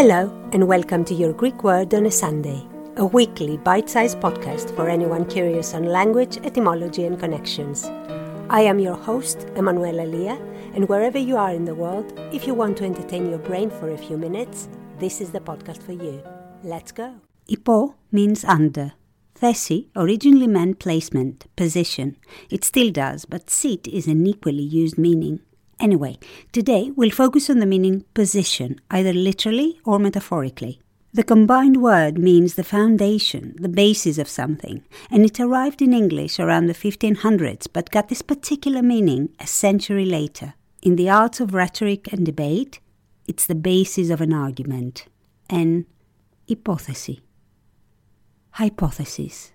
Hello, and welcome to your Greek Word on a Sunday, a weekly bite sized podcast for anyone curious on language, etymology, and connections. I am your host, Emanuela Lia, and wherever you are in the world, if you want to entertain your brain for a few minutes, this is the podcast for you. Let's go. Ipo means under. Thesi originally meant placement, position. It still does, but sit is an equally used meaning. Anyway, today we'll focus on the meaning position, either literally or metaphorically. The combined word means the foundation, the basis of something, and it arrived in English around the 1500s but got this particular meaning a century later. In the arts of rhetoric and debate, it's the basis of an argument. An hypothesis. Hypothesis.